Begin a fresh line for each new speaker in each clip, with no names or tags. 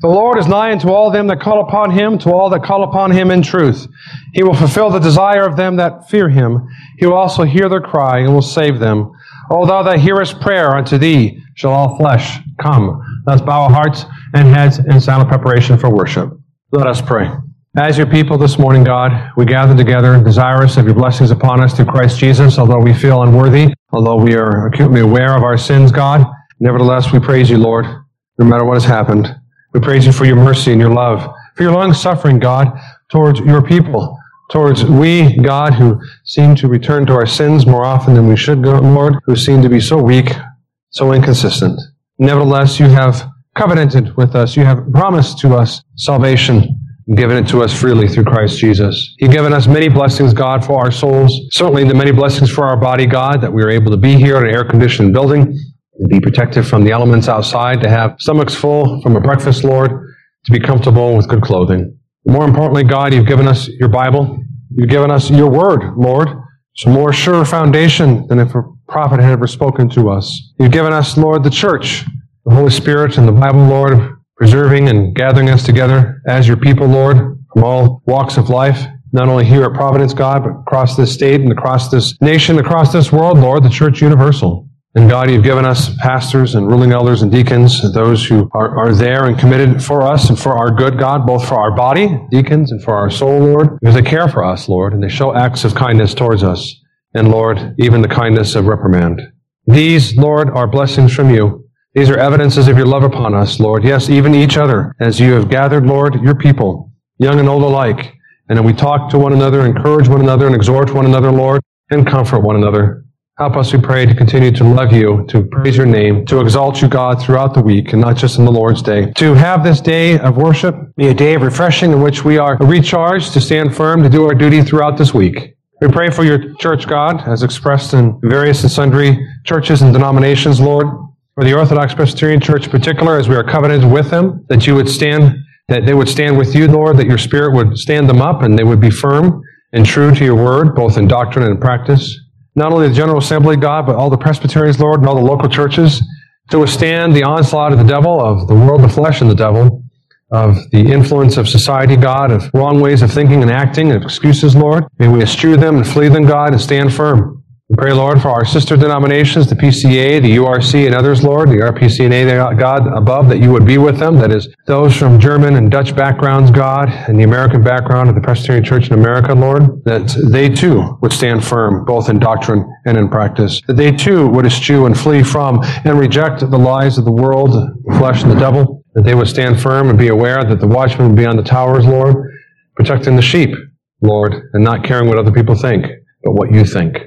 The Lord is nigh unto all them that call upon him, to all that call upon him in truth. He will fulfill the desire of them that fear him. He will also hear their cry and will save them. O thou that hearest prayer, unto thee shall all flesh come. Let's bow our hearts and heads in silent preparation for worship. Let us pray. As your people this morning, God, we gather together desirous of your blessings upon us through Christ Jesus, although we feel unworthy, although we are acutely aware of our sins, God. Nevertheless, we praise you, Lord, no matter what has happened. We praise you for your mercy and your love, for your long suffering, God, towards your people, towards we, God, who seem to return to our sins more often than we should, Lord, who seem to be so weak, so inconsistent. Nevertheless, you have covenanted with us. You have promised to us salvation given it to us freely through Christ Jesus. You've given us many blessings, God, for our souls. Certainly the many blessings for our body, God, that we are able to be here in an air-conditioned building, to be protected from the elements outside, to have stomachs full from a breakfast, Lord, to be comfortable with good clothing. More importantly, God, you've given us your Bible. You've given us your word, Lord. It's a more sure foundation than if a prophet had ever spoken to us. You've given us, Lord, the church, the Holy Spirit, and the Bible, Lord, preserving and gathering us together as your people, Lord, from all walks of life, not only here at Providence, God, but across this state and across this nation, across this world, Lord, the church universal. And God, you've given us pastors and ruling elders and deacons, those who are, are there and committed for us and for our good, God, both for our body, deacons, and for our soul, Lord, because they care for us, Lord, and they show acts of kindness towards us. And Lord, even the kindness of reprimand. These, Lord, are blessings from you. These are evidences of your love upon us, Lord. Yes, even each other, as you have gathered, Lord, your people, young and old alike. And we talk to one another, encourage one another, and exhort one another, Lord, and comfort one another. Help us, we pray, to continue to love you, to praise your name, to exalt you, God, throughout the week and not just in the Lord's day. To have this day of worship be a day of refreshing in which we are recharged to stand firm to do our duty throughout this week. We pray for your church, God, as expressed in various and sundry churches and denominations, Lord. For the Orthodox Presbyterian Church in particular, as we are covenanted with them, that you would stand, that they would stand with you, Lord, that your Spirit would stand them up and they would be firm and true to your word, both in doctrine and practice not only the General Assembly, God, but all the Presbyterians, Lord, and all the local churches to withstand the onslaught of the devil, of the world, the flesh, and the devil, of the influence of society, God, of wrong ways of thinking and acting, of excuses, Lord. May we eschew them and flee them, God, and stand firm. Pray, Lord, for our sister denominations, the PCA, the URC, and others, Lord, the RPCNA, God, above, that you would be with them. That is, those from German and Dutch backgrounds, God, and the American background of the Presbyterian Church in America, Lord, that they too would stand firm, both in doctrine and in practice. That they too would eschew and flee from and reject the lies of the world, the flesh, and the devil. That they would stand firm and be aware that the watchman would be on the towers, Lord, protecting the sheep, Lord, and not caring what other people think, but what you think.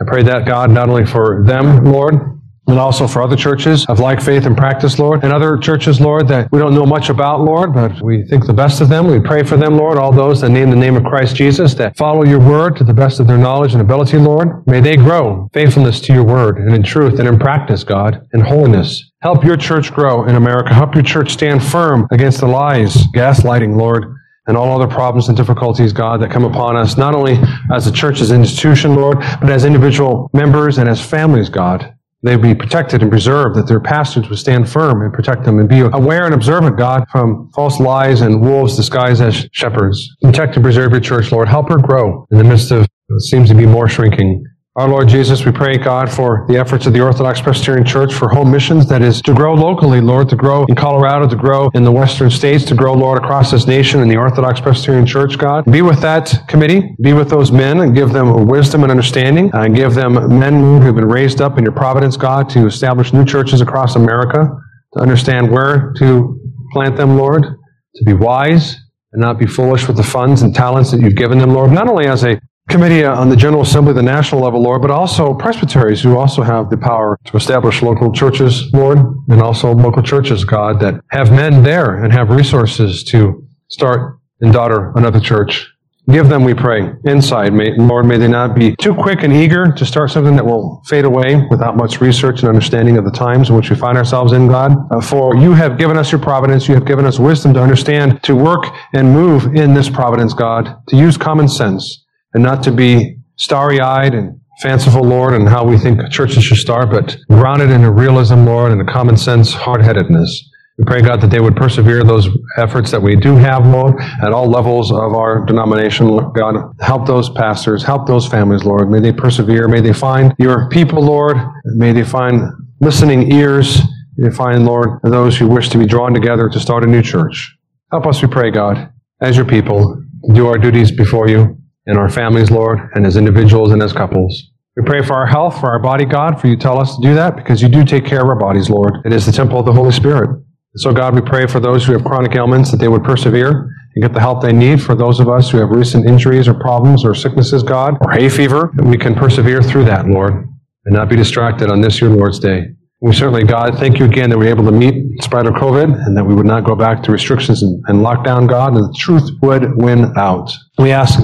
I pray that, God, not only for them, Lord, and also for other churches of like faith and practice, Lord, and other churches, Lord, that we don't know much about, Lord, but we think the best of them. We pray for them, Lord, all those that name the name of Christ Jesus, that follow your word to the best of their knowledge and ability, Lord. May they grow faithfulness to your word and in truth and in practice, God, in holiness. Help your church grow in America. Help your church stand firm against the lies, gaslighting, Lord, and all other problems and difficulties, God, that come upon us, not only as a church, as an institution, Lord, but as individual members and as families, God. They be protected and preserved, that their pastors would stand firm and protect them and be aware and observant, God, from false lies and wolves disguised as shepherds. Protect and preserve your church, Lord. Help her grow in the midst of what seems to be more shrinking. Our Lord Jesus, we pray, God, for the efforts of the Orthodox Presbyterian Church for home missions, that is to grow locally, Lord, to grow in Colorado, to grow in the western states, to grow, Lord, across this nation in the Orthodox Presbyterian Church, God. Be with that committee, be with those men, and give them wisdom and understanding, and give them men who have been raised up in your providence, God, to establish new churches across America, to understand where to plant them, Lord, to be wise and not be foolish with the funds and talents that you've given them, Lord, not only as a committee on the General Assembly, the national level, Lord, but also presbyteries who also have the power to establish local churches, Lord, and also local churches, God, that have men there and have resources to start and daughter another church. Give them, we pray, insight. May, Lord, may they not be too quick and eager to start something that will fade away without much research and understanding of the times in which we find ourselves in, God. Uh, for you have given us your providence. You have given us wisdom to understand, to work and move in this providence, God, to use common sense and not to be starry eyed and fanciful, Lord, and how we think churches should start, but grounded in a realism, Lord, and a common sense hard headedness. We pray, God, that they would persevere those efforts that we do have, Lord, at all levels of our denomination. God, help those pastors, help those families, Lord. May they persevere. May they find your people, Lord. May they find listening ears. May they find, Lord, those who wish to be drawn together to start a new church. Help us, we pray, God, as your people, do our duties before you and our families, Lord, and as individuals and as couples. We pray for our health, for our body, God, for you tell us to do that because you do take care of our bodies, Lord. It is the temple of the Holy Spirit. So, God, we pray for those who have chronic ailments that they would persevere and get the help they need. For those of us who have recent injuries or problems or sicknesses, God, or hay fever, we can persevere through that, Lord, and not be distracted on this your Lord's day. We certainly, God, thank you again that we are able to meet in spite of COVID and that we would not go back to restrictions and, and lockdown, God, and the truth would win out. We ask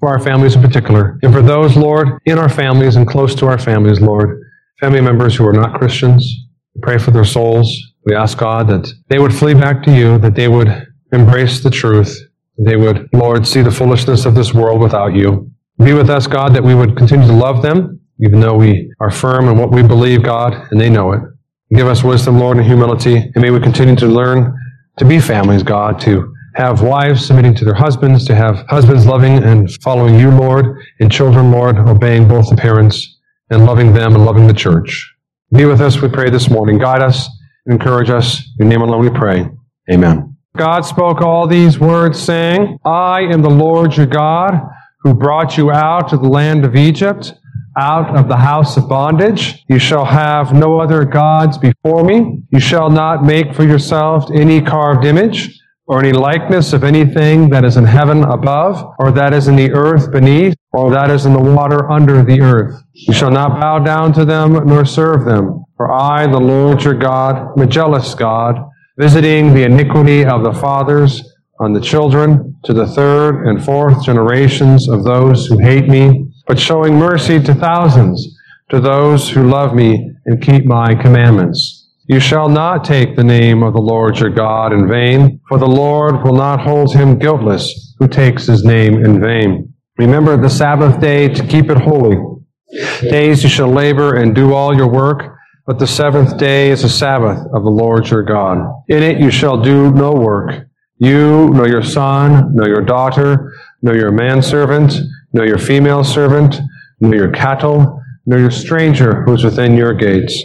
for our families in particular, and for those, Lord, in our families and close to our families, Lord, family members who are not Christians, we pray for their souls. We ask God that they would flee back to you, that they would embrace the truth, they would, Lord, see the foolishness of this world without you. Be with us, God, that we would continue to love them, even though we are firm in what we believe, God, and they know it. Give us wisdom, Lord, and humility, and may we continue to learn to be families, God, to have wives submitting to their husbands, to have husbands loving and following you, Lord, and children, Lord, obeying both the parents and loving them and loving the church. Be with us, we pray this morning. Guide us encourage us. In your name alone we pray. Amen. God spoke all these words, saying, I am the Lord your God, who brought you out of the land of Egypt, out of the house of bondage. You shall have no other gods before me. You shall not make for yourself any carved image or any likeness of anything that is in heaven above, or that is in the earth beneath, or that is in the water under the earth. You shall not bow down to them nor serve them. For I, the Lord your God, am a jealous God, visiting the iniquity of the fathers on the children to the third and fourth generations of those who hate me, but showing mercy to thousands, to those who love me and keep my commandments. You shall not take the name of the Lord your God in vain, for the Lord will not hold him guiltless who takes his name in vain. Remember the Sabbath day to keep it holy. Days you shall labor and do all your work but the seventh day is a Sabbath of the Lord your God. In it you shall do no work. You, nor your son, nor your daughter, nor your manservant, nor your female servant, nor your cattle, nor your stranger who is within your gates.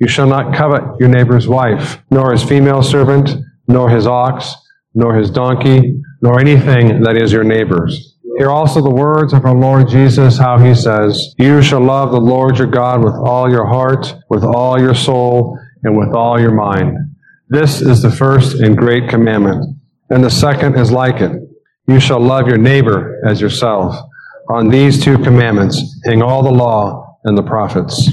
You shall not covet your neighbor's wife, nor his female servant, nor his ox, nor his donkey, nor anything that is your neighbor's. Hear also the words of our Lord Jesus, how he says, You shall love the Lord your God with all your heart, with all your soul, and with all your mind. This is the first and great commandment. And the second is like it. You shall love your neighbor as yourself. On these two commandments hang all the law and the prophets.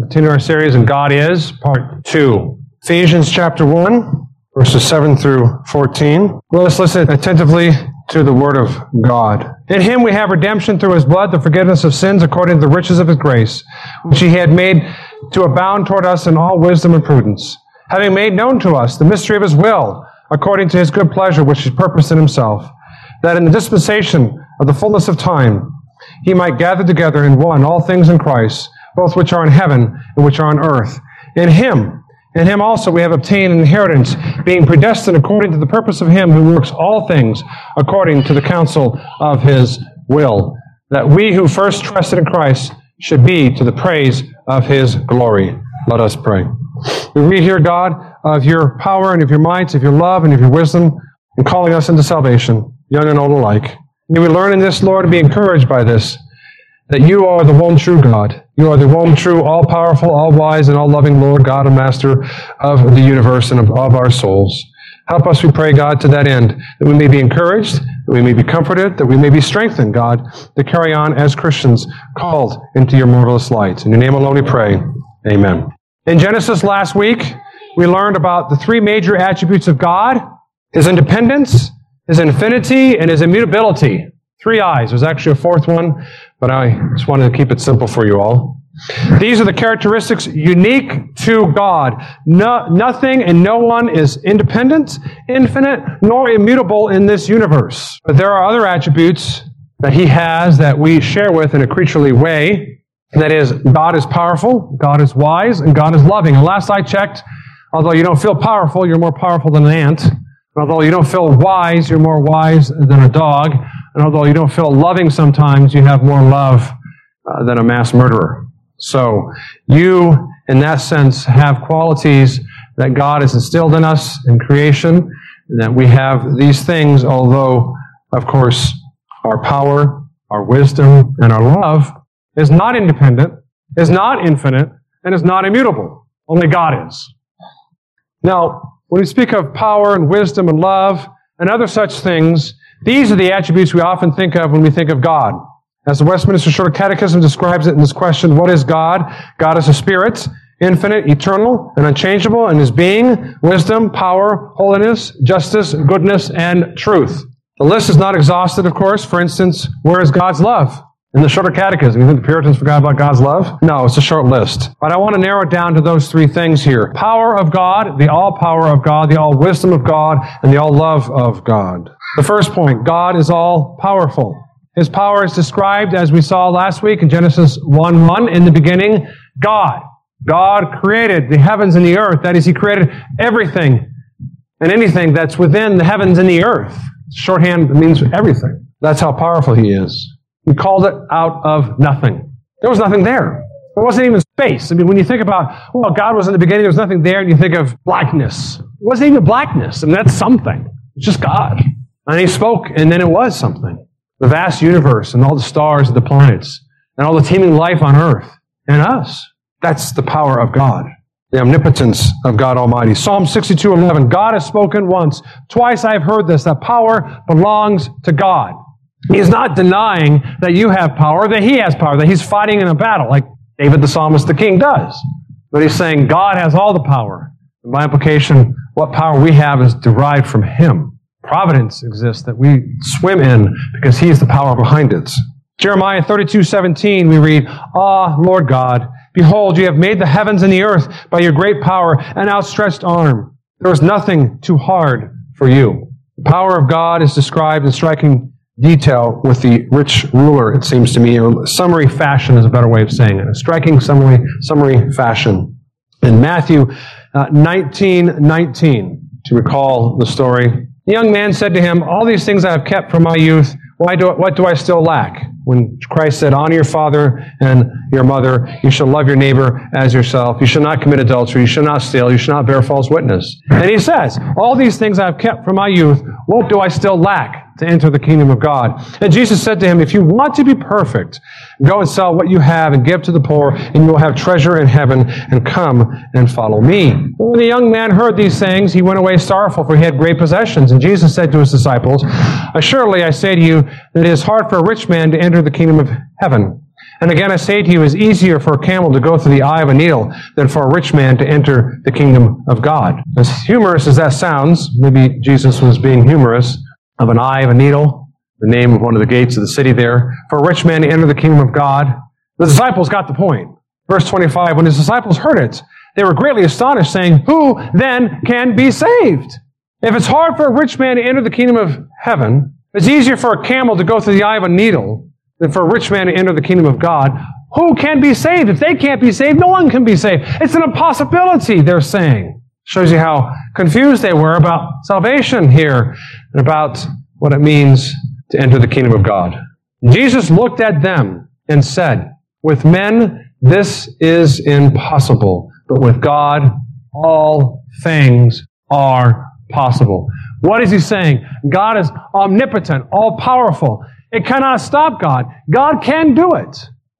Continue our series in God is, part two. Ephesians chapter 1, verses 7 through 14. Let us listen attentively to the Word of God. In Him we have redemption through His blood, the forgiveness of sins according to the riches of His grace, which He had made to abound toward us in all wisdom and prudence, having made known to us the mystery of His will, according to His good pleasure, which He purposed in Himself, that in the dispensation of the fullness of time He might gather together in one all things in Christ, both which are in heaven and which are on earth. In Him in him also we have obtained an inheritance, being predestined according to the purpose of him who works all things according to the counsel of his will, that we who first trusted in Christ should be to the praise of his glory. Let us pray. We read here, God, of your power and of your might, of your love and of your wisdom, in calling us into salvation, young and old alike. May we learn in this, Lord, and be encouraged by this, that you are the one true God. You are the one true, all powerful, all wise, and all loving Lord, God and Master of the universe and of, our souls. Help us, we pray, God, to that end, that we may be encouraged, that we may be comforted, that we may be strengthened, God, to carry on as Christians called into your marvelous light. In your name alone we pray. Amen. In Genesis last week, we learned about the three major attributes of God his independence, his infinity, and his immutability. Three eyes. There's actually a fourth one, but I just wanted to keep it simple for you all. These are the characteristics unique to God. No, nothing and no one is independent, infinite, nor immutable in this universe. But there are other attributes that He has that we share with in a creaturely way. That is, God is powerful, God is wise, and God is loving. And last I checked, although you don't feel powerful, you're more powerful than an ant. Although you don't feel wise, you're more wise than a dog. And although you don't feel loving sometimes, you have more love uh, than a mass murderer. So you, in that sense, have qualities that God has instilled in us in creation, and that we have these things, although, of course, our power, our wisdom, and our love is not independent, is not infinite, and is not immutable. Only God is. Now, when we speak of power and wisdom and love and other such things, these are the attributes we often think of when we think of God. As the Westminster Shorter Catechism describes it in this question, what is God? God is a spirit, infinite, eternal, and unchangeable in his being, wisdom, power, holiness, justice, goodness, and truth. The list is not exhausted, of course. For instance, where is God's love? In the Shorter Catechism, you think the Puritans forgot about God's love? No, it's a short list. But I want to narrow it down to those three things here. Power of God, the all power of God, the all wisdom of God, and the all love of God. The first point, God is all powerful. His power is described, as we saw last week in Genesis 1 1, in the beginning, God. God created the heavens and the earth. That is, He created everything and anything that's within the heavens and the earth. Shorthand means everything. That's how powerful He is. He called it out of nothing. There was nothing there. There wasn't even space. I mean, when you think about, well, God was in the beginning, there was nothing there, and you think of blackness. It wasn't even blackness. I mean, that's something. It's just God. And He spoke, and then it was something the vast universe and all the stars and the planets and all the teeming life on earth and us. That's the power of God, the omnipotence of God Almighty. Psalm 62 11. God has spoken once. Twice I have heard this, that power belongs to God. He's not denying that you have power, that he has power, that he's fighting in a battle, like David the psalmist, the king, does. But he's saying God has all the power. And by implication, what power we have is derived from him providence exists that we swim in because He is the power behind it. Jeremiah 32, 17, we read, Ah, Lord God, behold, you have made the heavens and the earth by your great power and outstretched arm. There is nothing too hard for you. The power of God is described in striking detail with the rich ruler, it seems to me. Summary fashion is a better way of saying it. A striking summary, summary fashion. In Matthew uh, 19, 19, to recall the story, the young man said to him, All these things I have kept from my youth. Why do, what do I still lack? When Christ said, Honor your father and your mother, you shall love your neighbor as yourself. You shall not commit adultery. You shall not steal. You shall not bear false witness. And he says, All these things I have kept from my youth. What do I still lack? To enter the kingdom of God. And Jesus said to him, If you want to be perfect, go and sell what you have and give to the poor, and you will have treasure in heaven, and come and follow me. When the young man heard these things, he went away sorrowful, for he had great possessions. And Jesus said to his disciples, Assuredly I say to you that it is hard for a rich man to enter the kingdom of heaven. And again, I say to you, it is easier for a camel to go through the eye of a needle than for a rich man to enter the kingdom of God. As humorous as that sounds, maybe Jesus was being humorous, of an eye of a needle, the name of one of the gates of the city there, for a rich man to enter the kingdom of God. The disciples got the point. Verse 25, when his disciples heard it, they were greatly astonished, saying, Who then can be saved? If it's hard for a rich man to enter the kingdom of heaven, it's easier for a camel to go through the eye of a needle than for a rich man to enter the kingdom of God. Who can be saved? If they can't be saved, no one can be saved. It's an impossibility, they're saying. Shows you how confused they were about salvation here and about what it means to enter the kingdom of God. Jesus looked at them and said, With men, this is impossible, but with God, all things are possible. What is he saying? God is omnipotent, all powerful. It cannot stop God. God can do it.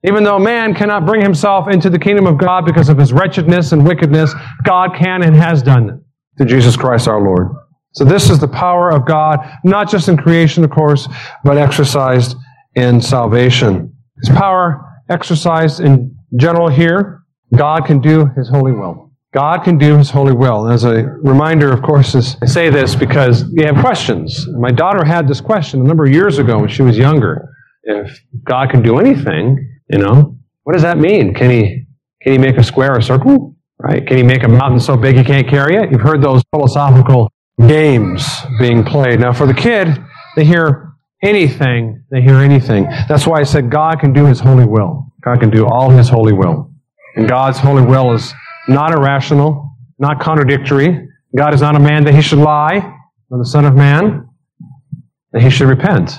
Even though man cannot bring himself into the kingdom of God because of his wretchedness and wickedness, God can and has done it through Jesus Christ our Lord. So this is the power of God, not just in creation, of course, but exercised in salvation. His power exercised in general here, God can do his holy will. God can do His holy will. As a reminder, of course, is, I say this because you have questions. My daughter had this question a number of years ago when she was younger. If God can do anything, you know, what does that mean? Can He can He make a square a circle? Right? Can He make a mountain so big He can't carry it? You've heard those philosophical games being played. Now, for the kid, they hear anything. They hear anything. That's why I said God can do His holy will. God can do all His holy will, and God's holy will is not irrational, not contradictory. God is not a man that he should lie, or the Son of Man that he should repent.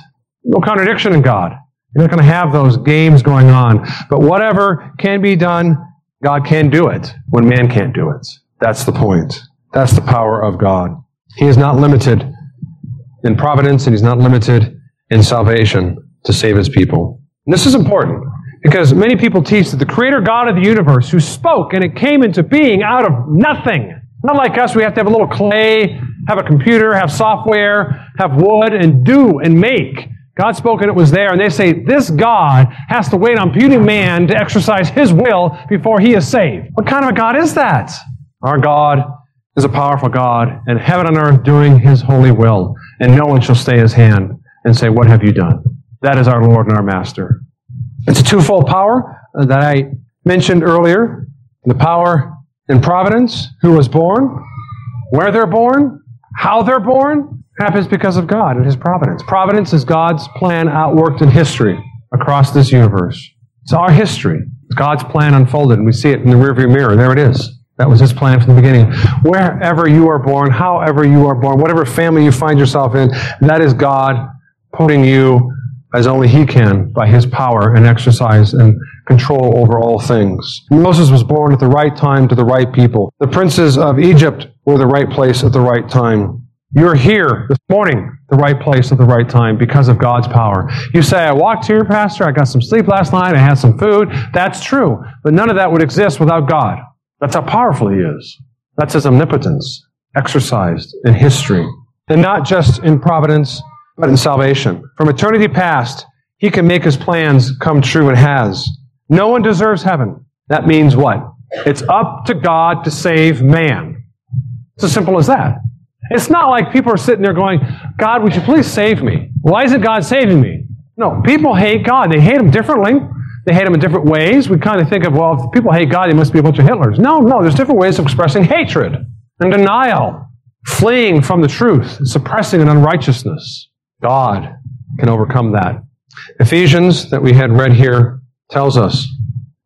No contradiction in God. You're not going to have those games going on. But whatever can be done, God can do it when man can't do it. That's the point. That's the power of God. He is not limited in providence and he's not limited in salvation to save his people. And this is important. Because many people teach that the creator God of the universe who spoke and it came into being out of nothing. Not like us, we have to have a little clay, have a computer, have software, have wood, and do and make. God spoke and it was there, and they say this God has to wait on puny man to exercise his will before he is saved. What kind of a God is that? Our God is a powerful God, and heaven and earth doing his holy will, and no one shall stay his hand and say, What have you done? That is our Lord and our Master. It's a twofold power uh, that I mentioned earlier. The power in providence, who was born, where they're born, how they're born, happens because of God and His providence. Providence is God's plan outworked in history across this universe. It's our history. It's God's plan unfolded, and we see it in the rearview mirror. There it is. That was His plan from the beginning. Wherever you are born, however you are born, whatever family you find yourself in, that is God putting you as only he can by his power and exercise and control over all things. Moses was born at the right time to the right people. The princes of Egypt were the right place at the right time. You're here this morning, the right place at the right time because of God's power. You say, I walked here, Pastor, I got some sleep last night, I had some food. That's true. But none of that would exist without God. That's how powerful he is. That's his omnipotence exercised in history. And not just in providence, but in salvation. From eternity past, he can make his plans come true and has. No one deserves heaven. That means what? It's up to God to save man. It's as simple as that. It's not like people are sitting there going, God, would you please save me? Why isn't God saving me? No, people hate God. They hate him differently. They hate him in different ways. We kind of think of, well, if people hate God, they must be a bunch of Hitlers. No, no, there's different ways of expressing hatred and denial, fleeing from the truth, suppressing an unrighteousness. God can overcome that. Ephesians, that we had read here, tells us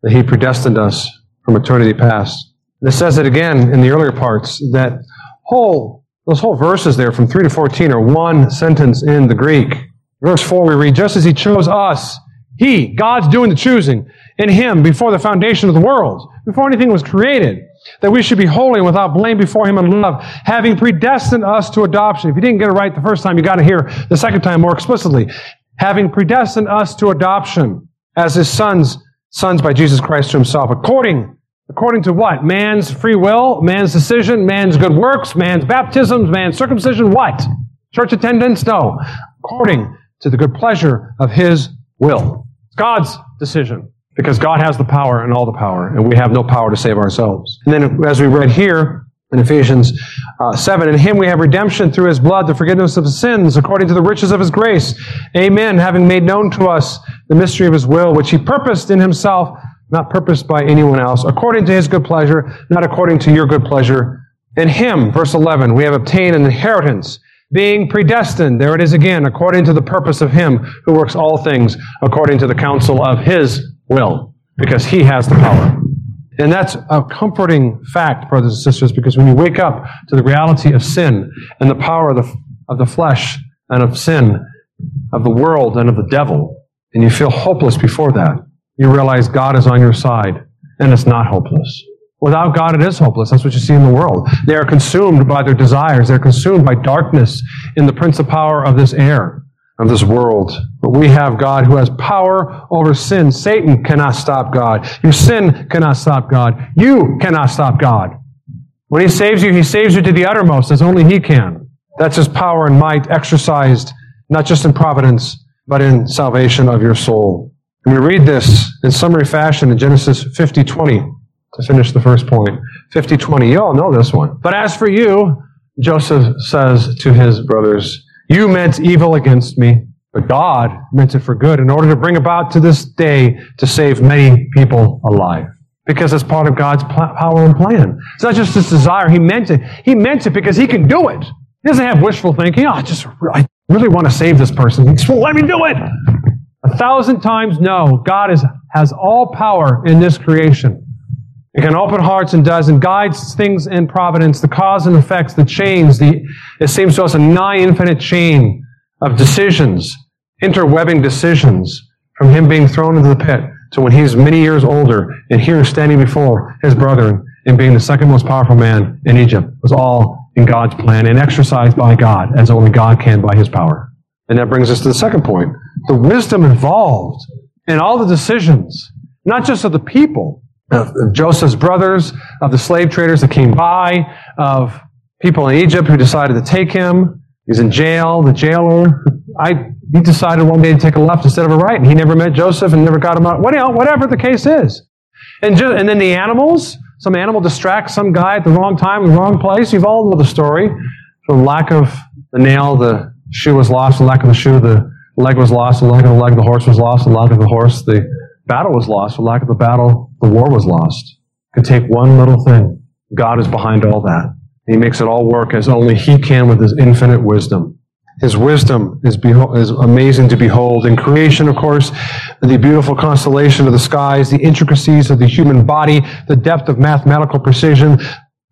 that He predestined us from eternity past. It says it again in the earlier parts that whole those whole verses there from 3 to 14 are one sentence in the Greek. Verse 4 we read, just as he chose us, he, God's doing the choosing, in him before the foundation of the world, before anything was created that we should be holy and without blame before him in love, having predestined us to adoption. If you didn't get it right the first time, you got to hear the second time more explicitly. Having predestined us to adoption as his sons, sons by Jesus Christ to himself, according, according to what? Man's free will, man's decision, man's good works, man's baptisms, man's circumcision, what? Church attendance? No. According to the good pleasure of his will. It's God's decision because God has the power and all the power, and we have no power to save ourselves. And then, as we read here in Ephesians uh, 7, in Him we have redemption through His blood, the forgiveness of sins, according to the riches of His grace. Amen. Having made known to us the mystery of His will, which He purposed in Himself, not purposed by anyone else, according to His good pleasure, not according to your good pleasure. In Him, verse 11, we have obtained an inheritance being predestined, there it is again, according to the purpose of Him who works all things according to the counsel of His will because He has the power. And that's a comforting fact, brothers and sisters, because when you wake up to the reality of sin and the power of the, of the flesh and of sin, of the world and of the devil, and you feel hopeless before that, you realize God is on your side and it's not hopeless. Without God, it is hopeless. That's what you see in the world. They are consumed by their desires. They're consumed by darkness in the prince of power of this air of this world. But we have God who has power over sin. Satan cannot stop God. Your sin cannot stop God. You cannot stop God. When He saves you, He saves you to the uttermost as only He can. That's His power and might exercised not just in providence, but in salvation of your soul. And we read this in summary fashion in Genesis 50 20. to finish the first point. 50 20. You all know this one. But as for you, Joseph says to his brothers, You meant evil against me, but God meant it for good in order to bring about to this day to save many people alive. Because it's part of God's power and plan. It's not just his desire. He meant it. He meant it because he can do it. He doesn't have wishful thinking. Oh, I just, I really want to save this person. He just won't let me do it. A thousand times no. God is, has all power in this creation. It can open hearts and does and guides things in providence, the cause and effects, the chains. The, it seems to us a nigh infinite chain of decisions, interwebbing decisions from him being thrown into the pit to when he's many years older and here standing before his brethren and being the second most powerful man in Egypt was all in God's plan and exercised by God as only God can by his power. And that brings us to the second point. The wisdom involved in all the decisions, not just of the people, of, Joseph's brothers, of the slave traders that came by, of people in Egypt who decided to take him. He's in jail. The jailer, I, he decided one day to take a left instead of a right, and he never met Joseph and never got him out. Whatever the case is. And, and then the animals, some animal distracts some guy at the wrong time, the wrong place. You've all know the story. From lack of the nail, the shoe was lost. The lack of the shoe, the leg was lost. The lack of the leg, the horse was lost. The lack of the horse, the battle was lost. the lack of the battle, the war was lost. Could take one little thing. God is behind all that. He makes it all work as only He can with His infinite wisdom. His wisdom is, beho- is amazing to behold. In creation, of course, the beautiful constellation of the skies, the intricacies of the human body, the depth of mathematical precision,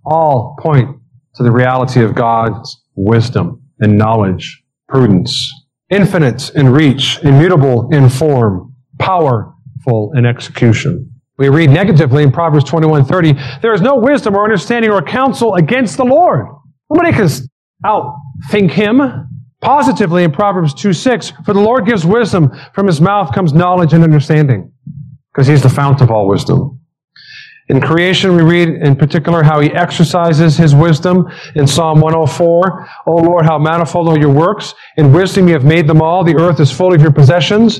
all point to the reality of God's wisdom and knowledge, prudence, infinite in reach, immutable in form, powerful in execution. We read negatively in Proverbs 21:30, there is no wisdom or understanding or counsel against the Lord. Nobody can outthink him. Positively in Proverbs 2:6, for the Lord gives wisdom, from his mouth comes knowledge and understanding, because he's the fount of all wisdom. In creation, we read in particular how he exercises his wisdom in Psalm 104. O Lord, how manifold are your works. In wisdom you have made them all. The earth is full of your possessions.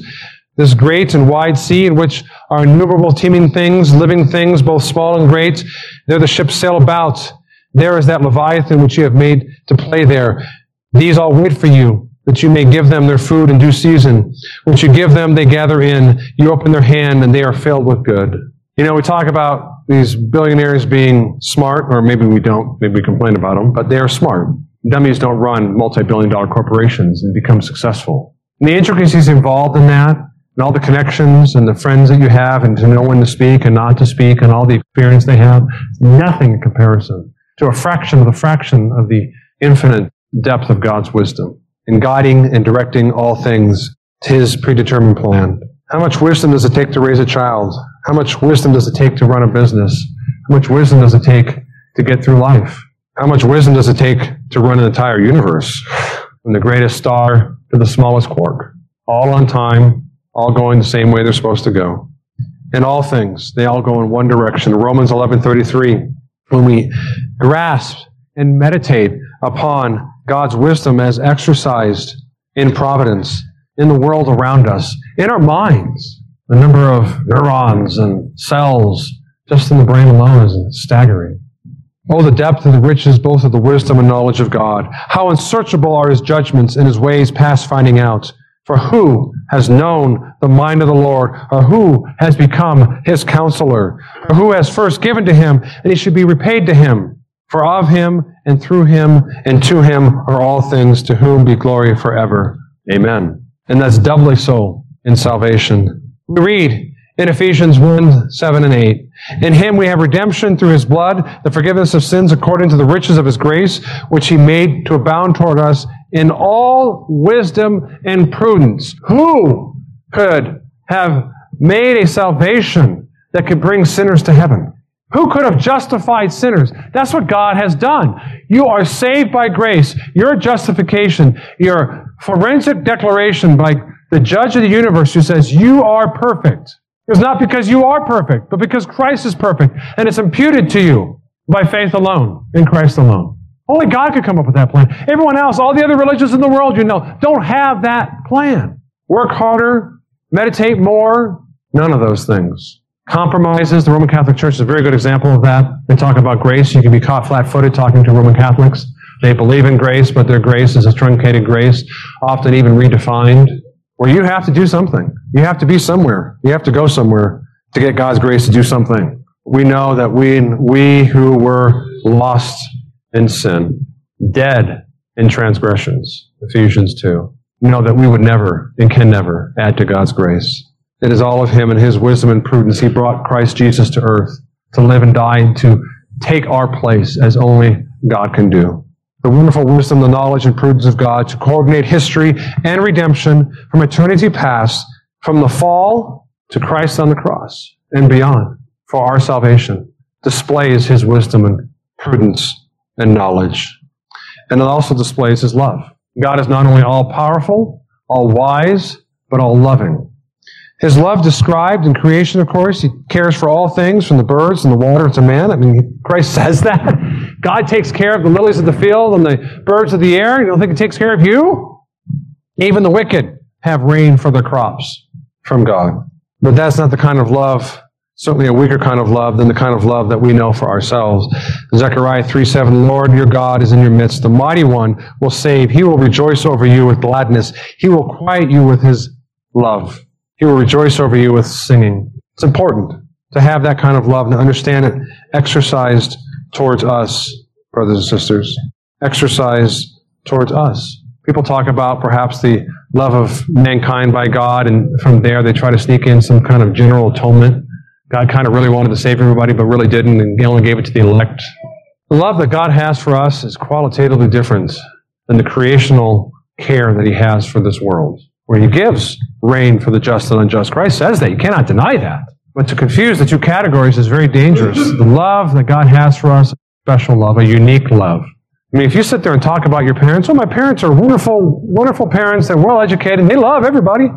This great and wide sea in which are innumerable teeming things, living things, both small and great. There the ships sail about. There is that Leviathan which you have made to play there. These all wait for you, that you may give them their food in due season. Once you give them, they gather in. You open their hand, and they are filled with good. You know, we talk about these billionaires being smart, or maybe we don't, maybe we complain about them, but they are smart. Dummies don't run multi billion dollar corporations and become successful. And the intricacies involved in that, and all the connections and the friends that you have, and to know when to speak and not to speak, and all the experience they have, nothing in comparison to a fraction of the fraction of the infinite depth of God's wisdom in guiding and directing all things to His predetermined plan. How much wisdom does it take to raise a child? How much wisdom does it take to run a business? How much wisdom does it take to get through life? How much wisdom does it take to run an entire universe? From the greatest star to the smallest quark. All on time, all going the same way they're supposed to go. In all things, they all go in one direction. Romans 11:33. When we grasp and meditate upon God's wisdom as exercised in providence, in the world around us, in our minds, the number of neurons and cells just in the brain alone is staggering. Oh, the depth and the riches both of the wisdom and knowledge of God. How unsearchable are his judgments and his ways past finding out. For who has known the mind of the Lord, or who has become his counselor, or who has first given to him, and he should be repaid to him? For of him, and through him, and to him are all things, to whom be glory forever. Amen. And that's doubly so in salvation. We read in Ephesians 1, 7 and 8. In him we have redemption through his blood, the forgiveness of sins according to the riches of his grace, which he made to abound toward us in all wisdom and prudence. Who could have made a salvation that could bring sinners to heaven? Who could have justified sinners? That's what God has done. You are saved by grace. Your justification, your forensic declaration by the judge of the universe who says you are perfect. It's not because you are perfect, but because Christ is perfect. And it's imputed to you by faith alone, in Christ alone. Only God could come up with that plan. Everyone else, all the other religions in the world, you know, don't have that plan. Work harder, meditate more, none of those things. Compromises. The Roman Catholic Church is a very good example of that. They talk about grace. You can be caught flat footed talking to Roman Catholics. They believe in grace, but their grace is a truncated grace, often even redefined, where you have to do something. You have to be somewhere. You have to go somewhere to get God's grace to do something. We know that we, we who were lost in sin, dead in transgressions, Ephesians 2, know that we would never and can never add to God's grace. It is all of Him and His wisdom and prudence. He brought Christ Jesus to earth to live and die and to take our place as only God can do. The wonderful wisdom, the knowledge, and prudence of God to coordinate history and redemption from eternity past, from the fall to Christ on the cross and beyond for our salvation, displays His wisdom and prudence and knowledge. And it also displays His love. God is not only all powerful, all wise, but all loving. His love described in creation, of course, he cares for all things from the birds and the water to man. I mean, Christ says that. God takes care of the lilies of the field and the birds of the air. You don't think he takes care of you? Even the wicked have rain for their crops from God. But that's not the kind of love, certainly a weaker kind of love than the kind of love that we know for ourselves. Zechariah 3 7, Lord your God is in your midst. The mighty one will save. He will rejoice over you with gladness. He will quiet you with his love. He will rejoice over you with singing. It's important to have that kind of love and to understand it exercised towards us, brothers and sisters. Exercised towards us. People talk about perhaps the love of mankind by God, and from there they try to sneak in some kind of general atonement. God kind of really wanted to save everybody, but really didn't, and he only gave it to the elect. The love that God has for us is qualitatively different than the creational care that he has for this world where he gives rain for the just and unjust. Christ says that. You cannot deny that. But to confuse the two categories is very dangerous. The love that God has for us, special love, a unique love. I mean, if you sit there and talk about your parents, well, my parents are wonderful, wonderful parents. They're well educated. And they love everybody.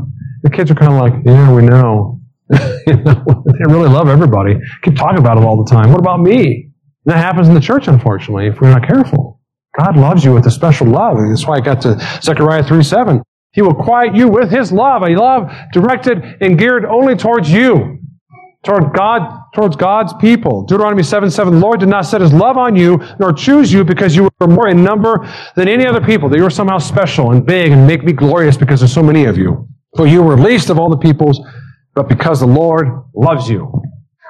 The kids are kind of like, yeah, we know. you know they really love everybody. Keep talking about it all the time. What about me? And that happens in the church, unfortunately, if we're not careful. God loves you with a special love. That's why I got to Zechariah 3 7. He will quiet you with His love, a love directed and geared only towards you, toward God, towards God's people. Deuteronomy 7 7, the Lord did not set His love on you, nor choose you because you were more in number than any other people, that you were somehow special and big and make me glorious because there's so many of you. For you were least of all the peoples, but because the Lord loves you.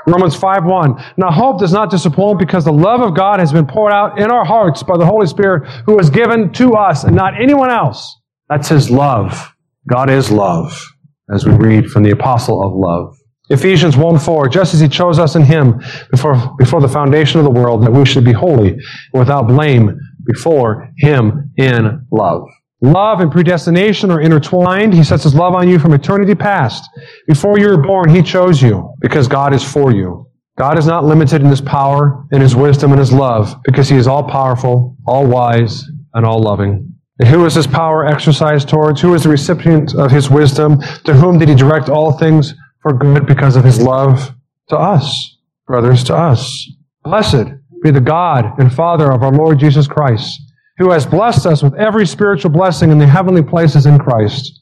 Romans 5:1. Now hope does not disappoint because the love of God has been poured out in our hearts by the Holy Spirit who was given to us and not anyone else. That's his love. God is love, as we read from the apostle of love. Ephesians 1 4, just as he chose us in him before, before the foundation of the world, that we should be holy and without blame before him in love. Love and predestination are intertwined. He sets his love on you from eternity past. Before you were born, he chose you because God is for you. God is not limited in his power, in his wisdom, and his love because he is all powerful, all wise, and all loving. Who is his power exercised towards? Who is the recipient of his wisdom? To whom did he direct all things for good because of his love? To us, brothers, to us. Blessed be the God and Father of our Lord Jesus Christ, who has blessed us with every spiritual blessing in the heavenly places in Christ.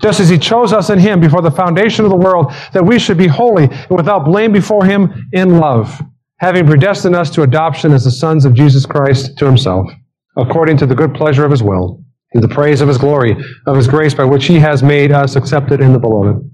Just as he chose us in him before the foundation of the world, that we should be holy and without blame before him in love, having predestined us to adoption as the sons of Jesus Christ to himself according to the good pleasure of his will, to the praise of his glory, of his grace by which he has made us accepted in the beloved.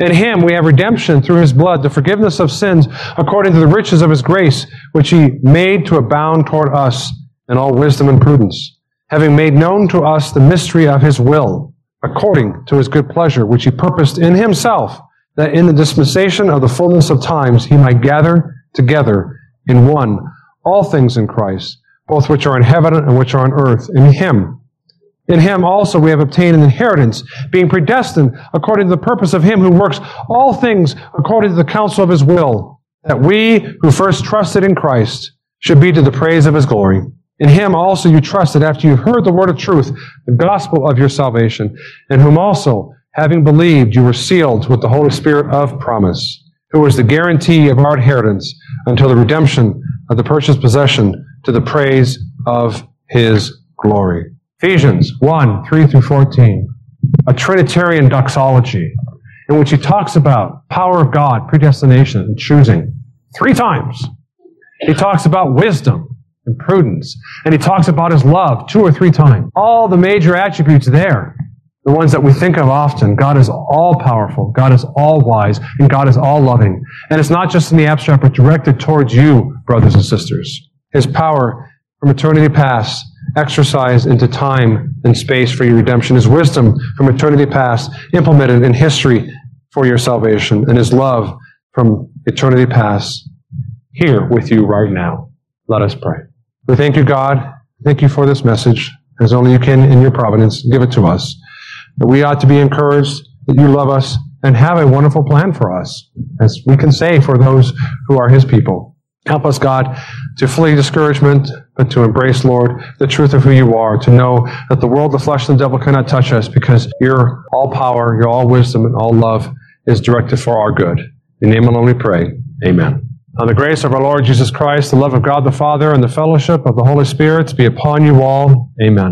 In him we have redemption through his blood, the forgiveness of sins, according to the riches of his grace, which he made to abound toward us in all wisdom and prudence, having made known to us the mystery of his will, according to his good pleasure, which he purposed in himself, that in the dispensation of the fullness of times he might gather together in one all things in Christ both which are in heaven and which are on earth, in him. In him also we have obtained an inheritance, being predestined according to the purpose of him who works all things according to the counsel of his will, that we who first trusted in Christ should be to the praise of his glory. In him also you trusted after you heard the word of truth, the gospel of your salvation, in whom also, having believed, you were sealed with the Holy Spirit of promise, who is the guarantee of our inheritance until the redemption of the purchased possession to the praise of his glory. Ephesians 1 3 through 14. A Trinitarian doxology. in which he talks about power of God, predestination, and choosing. Three times. He talks about wisdom and prudence. And he talks about his love two or three times. All the major attributes there. The ones that we think of often. God is all powerful. God is all wise. And God is all loving. And it's not just in the abstract, but directed towards you, brothers and sisters. His power from eternity past exercised into time and space for your redemption. His wisdom from eternity past implemented in history for your salvation. And his love from eternity past here with you right now. Let us pray. We thank you, God. Thank you for this message. As only you can in your providence, give it to us. That we ought to be encouraged that you love us and have a wonderful plan for us, as we can say for those who are his people. Help us, God, to flee discouragement, but to embrace, Lord, the truth of who you are, to know that the world, the flesh, and the devil cannot touch us because your all power, your all wisdom, and all love is directed for our good. In your name alone we pray. Amen. On the grace of our Lord Jesus Christ, the love of God the Father, and the fellowship of the Holy Spirit be upon you all. Amen.